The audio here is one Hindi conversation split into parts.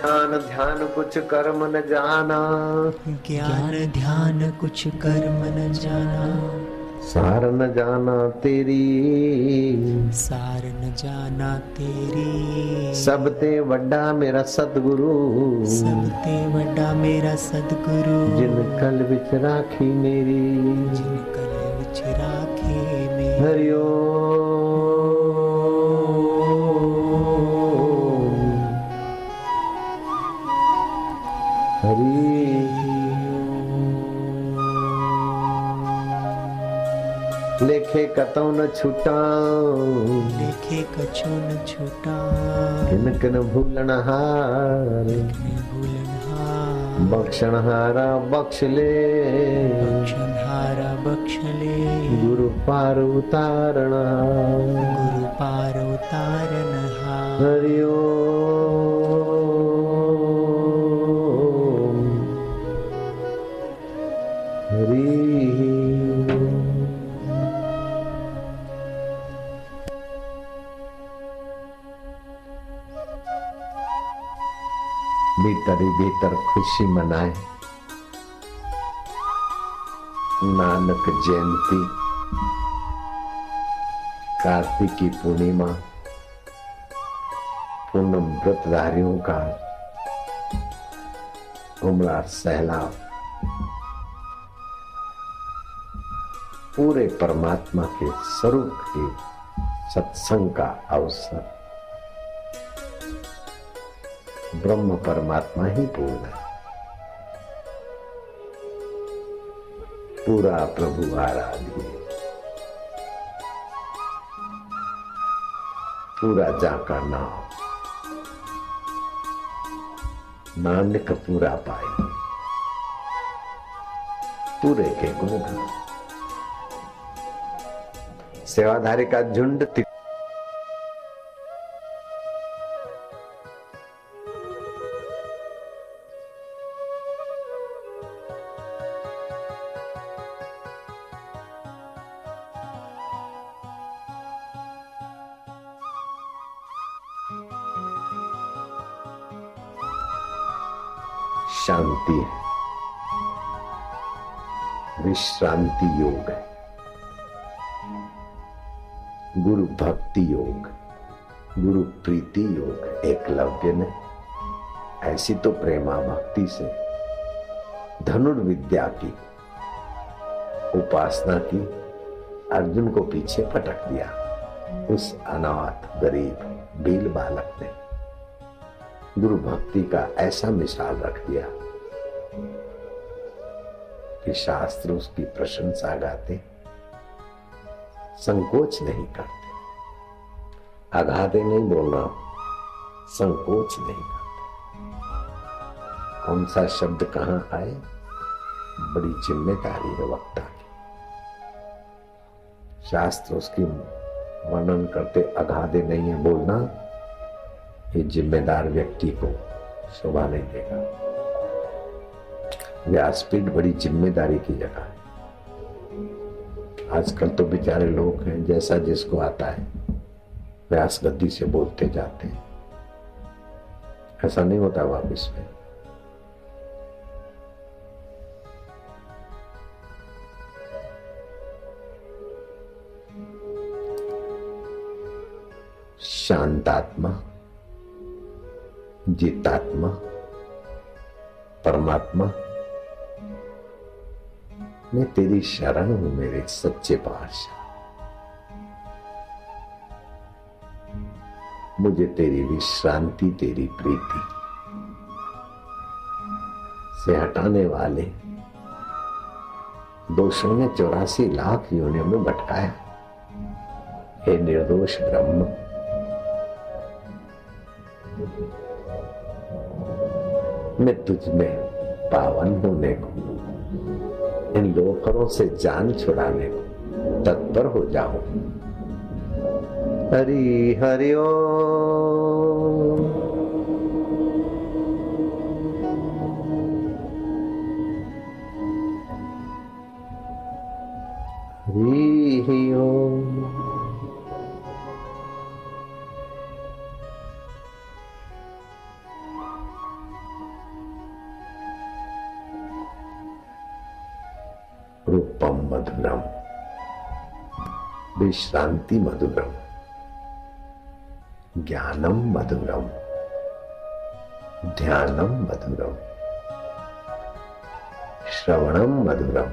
ज्ञान ध्यान कुछ कर्म न जाना। ज्ञान ध्यान कुछ कर्म न जाना। सार न जाना तेरी। सार न जाना तेरी। सब ते वड्डा मेरा सतगुरु सब ते वड्डा मेरा सदगुरु। जिन कल विच राखी मेरी। कतौ न छूटा लेखे कछु न छूटा किन किन भूलन हार। भूलन हार। बख्शण हारा बख्श ले। बख्शन हारा बख्श ले। गुरु पार उतारण गुरु पार उतारण हार। भीतर ही भीतर खुशी मनाए। नानक जयंती, कार्तिक की पूर्णिमा, पूनम व्रतधारियों का उमड़ा सहलाव पूरे परमात्मा के स्वरूप के सत्संग का अवसर। ब्रह्म परमात्मा ही पूर्ण है। पूरा प्रभु आराध्य पूरा जाका नाम, नानक पूरा पाए। पूरे के गुण सेवाधारी का झुंड विश्रांति योग है। गुरु भक्ति योग, गुरु प्रीति योग एकलव्य ने। ऐसी तो प्रेमा भक्ति से धनुर्विद्या की, उपासना की, अर्जुन को पीछे पटक दिया। उस अनाथ, गरीब, बील बालक ने गुरु भक्ति का ऐसा मिसाल रख दिया। कि शास्त्र उसकी प्रशंसा गाते, संकोच नहीं करते। आघाते नहीं बोलना संकोच नहीं करते। कौन सा शब्द कहाँ आए? बड़ी ज़िम्मेदारी है वक्ता की। शास्त्र उसकी वर्णन करते अगाधे नहीं है बोलना, ये जिम्मेदार व्यक्ति को शोभा नहीं देगा। व्यासपीठ बड़ी ज़िम्मेदारी की जगह है। आजकल तो बेचारे लोग हैं, जैसा जिसको आता है, व्यास गद्दी से बोलते जाते हैं। ऐसा नहीं होता वापिस में। शांतात्मा, जीतात्मा, परमात्मा मैं तेरी शरण हूँ मेरे सच्चे पातशाह मुझे तेरी विश्रांति, तेरी प्रीति से हटाने वाले दोषों ने चौरासी लाख योनियों में भटकाया। हे निर्दोष ब्रह्म, मैं तुझ में पावन होने को इन लोकरों से जान छुड़ाने को तत्पर हो जाओ। हरि हरि ओ। हरि ओम विश्रांति मधुरम ज्ञानम मधुरम ध्यानम मधुरम श्रवणम मधुरम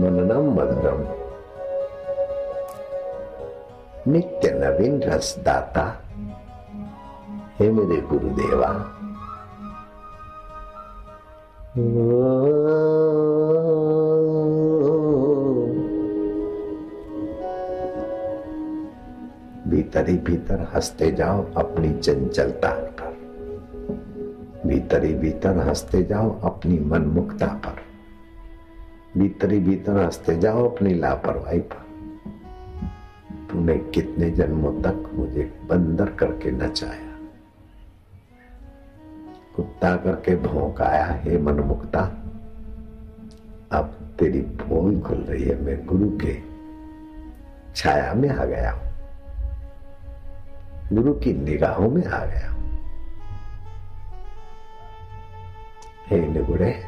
मननम मधुरम नित्य नवीन रसदाता, हे मेरे गुरुदेवा। भीतर ही भीतर हँसते जाओ अपनी चंचलता पर। भीतर ही भीतर हँसते जाओ अपनी मनमुक्ता पर। भीतर ही भीतर हँसते जाओ अपनी लापरवाही पर। तूने कितने जन्मों तक मुझे बंदर करके नचाया? कुत्ता करके भौंकाया हे मनमुक्ता अब तेरी पोल खुल रही है मैं गुरु के। छाया में आ गया हूँ। गुरु की निगाहों में आ गया हे। निगुड़े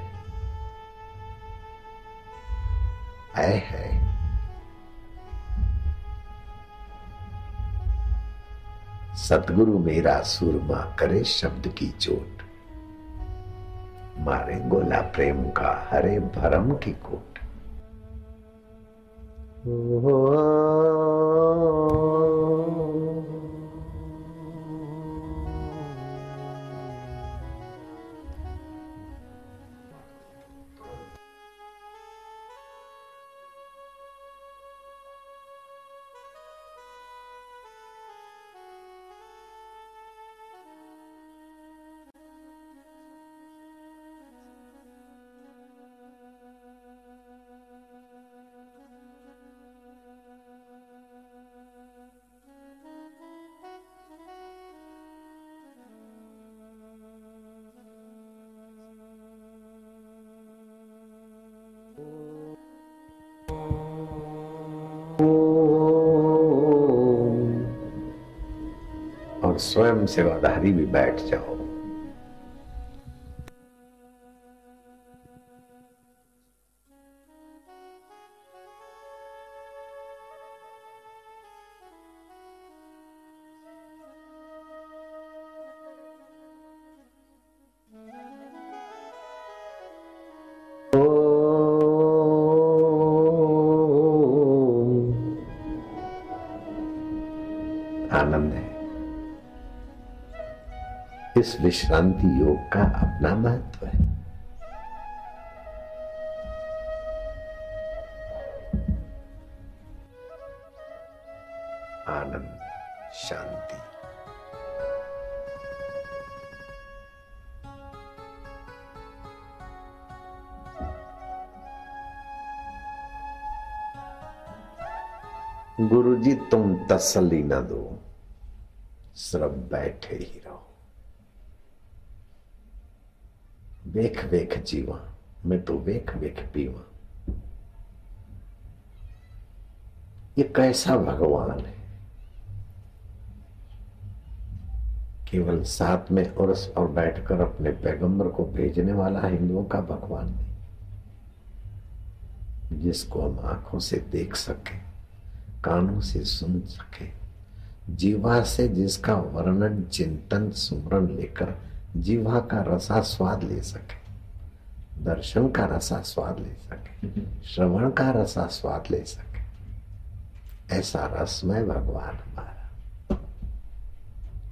आए है। सतगुरु मेरा सुरमा करे शब्द की चोट। मारे गोला प्रेम का हरे भरम की कोट। और स्वयं सेवाधारी भी बैठ जाओ। आनंद है। इस विश्रांति योग का अपना महत्व है। आनंद, शांति। गुरुजी, तुम तसल्ली ना दो। सिर्फ़ बैठे ही रहो। वेख वेख जीवा, मैं तो वेख वेख पीवा। ये कैसा भगवान है? केवल साथ में उर्स और बैठकर अपने पैगंबर को भेजने वाला हिंदुओं का भगवान नहीं। जिसको हम आँखों से देख सके, कानों से सुन सके, जीवा से जिसका वर्णन, चिंतन, सुमरण लेकर जीवा का रसा स्वाद ले सके, दर्शन का रसा स्वाद ले सके, श्रवण का रसा स्वाद ले सके। ऐसा रसमय भगवान हमारा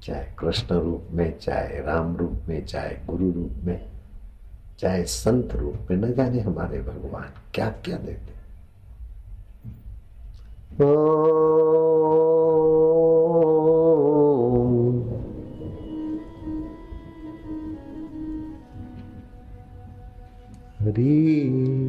चाहे कृष्ण रूप में, चाहे राम रूप में, चाहे गुरु रूप में, चाहे संत रूप में, न जाने हमारे भगवान क्या क्या देते हरी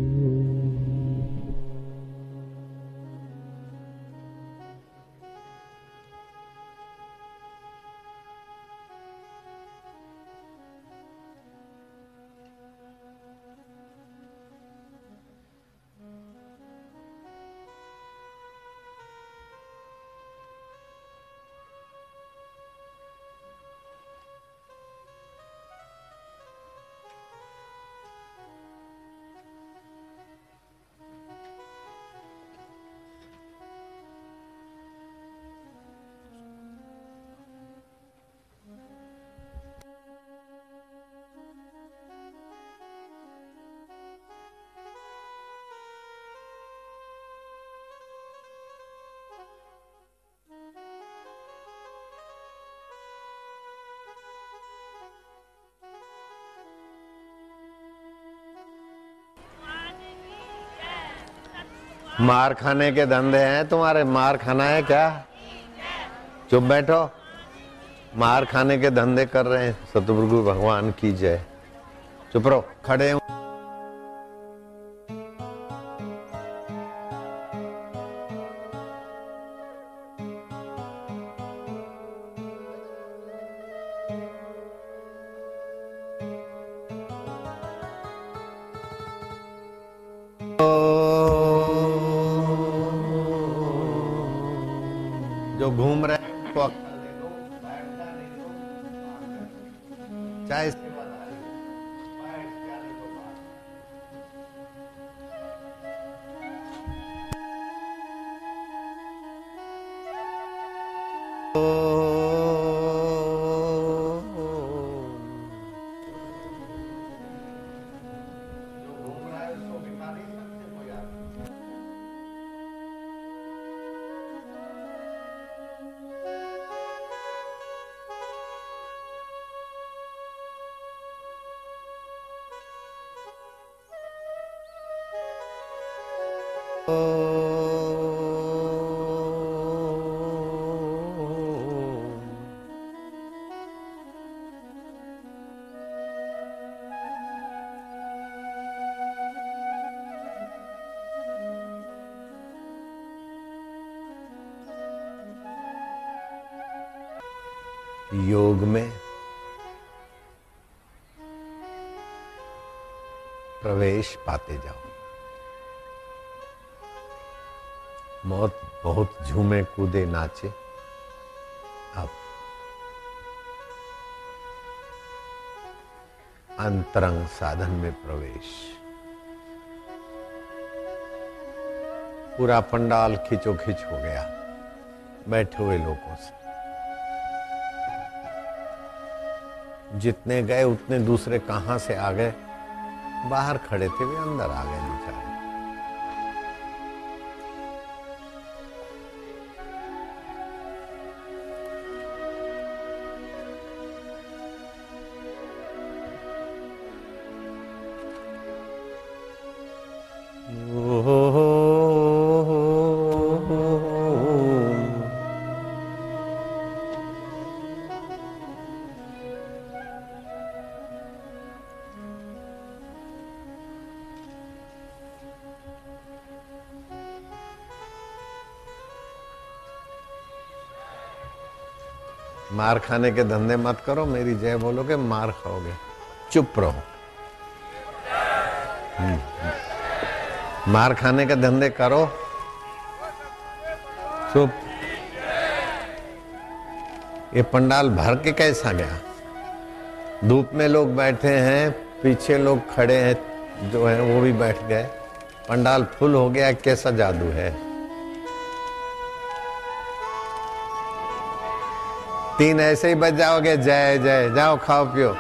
मार खाने के धंधे हैं, तुम्हारे मार खाना है क्या? चुप बैठो। मार खाने के धंधे कर रहे हैं, सतगुरु भगवान की जय। चुप रहो, खड़े घूम रहे हैं योग में प्रवेश पाते जाओ। मौत बहुत झूमे कूदे नाचे। अब अंतरंग साधन में प्रवेश। पूरा पंडाल खिंचो खिंच हो गया। बैठे हुए लोगों से। जितने गए, उतने दूसरे कहाँ से आ गए? बाहर खड़े थे, वे अंदर आ गए, बेचारे। मार खाने के धंधे मत करो, मेरी जय बोलोगे मार खाओगे। चुप रहो। हम्म। मार खाने के धंधे करो। चुप। ये पंडाल भर के कैसा गया? धूप में लोग बैठे हैं, पीछे लोग खड़े हैं, जो है वो भी बैठ गए। पंडाल फुल हो गया, कैसा जादू है? तीन ऐसे ही बच जाओगे। जय जय। जाओ खाओ पियो।